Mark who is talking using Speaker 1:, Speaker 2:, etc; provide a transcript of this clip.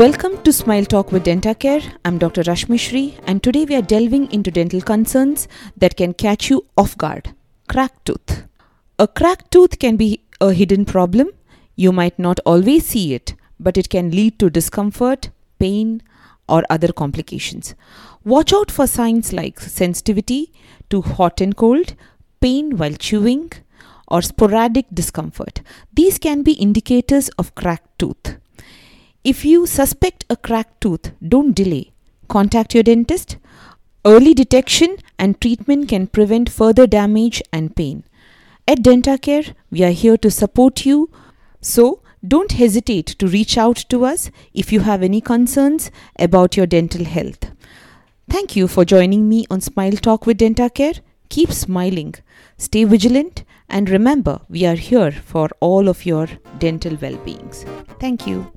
Speaker 1: Welcome to Smile Talk with DentaCare. I'm Dr. Rashmi Shree, and today we are delving into dental concerns that can catch you off guard. Cracked tooth. A cracked tooth can be a hidden problem. You might not always see it, but it can lead to discomfort, pain, or other complications. Watch out for signs like sensitivity to hot and cold, pain while chewing, or sporadic discomfort. These can be indicators of cracked tooth. If you suspect a cracked tooth, don't delay. Contact your dentist. Early detection and treatment can prevent further damage and pain. At DentaCare, we are here to support you. So, don't hesitate to reach out to us if you have any concerns about your dental health. Thank you for joining me on Smile Talk with DentaCare. Keep smiling, stay vigilant, and remember, we are here for all of your dental well beings. Thank you.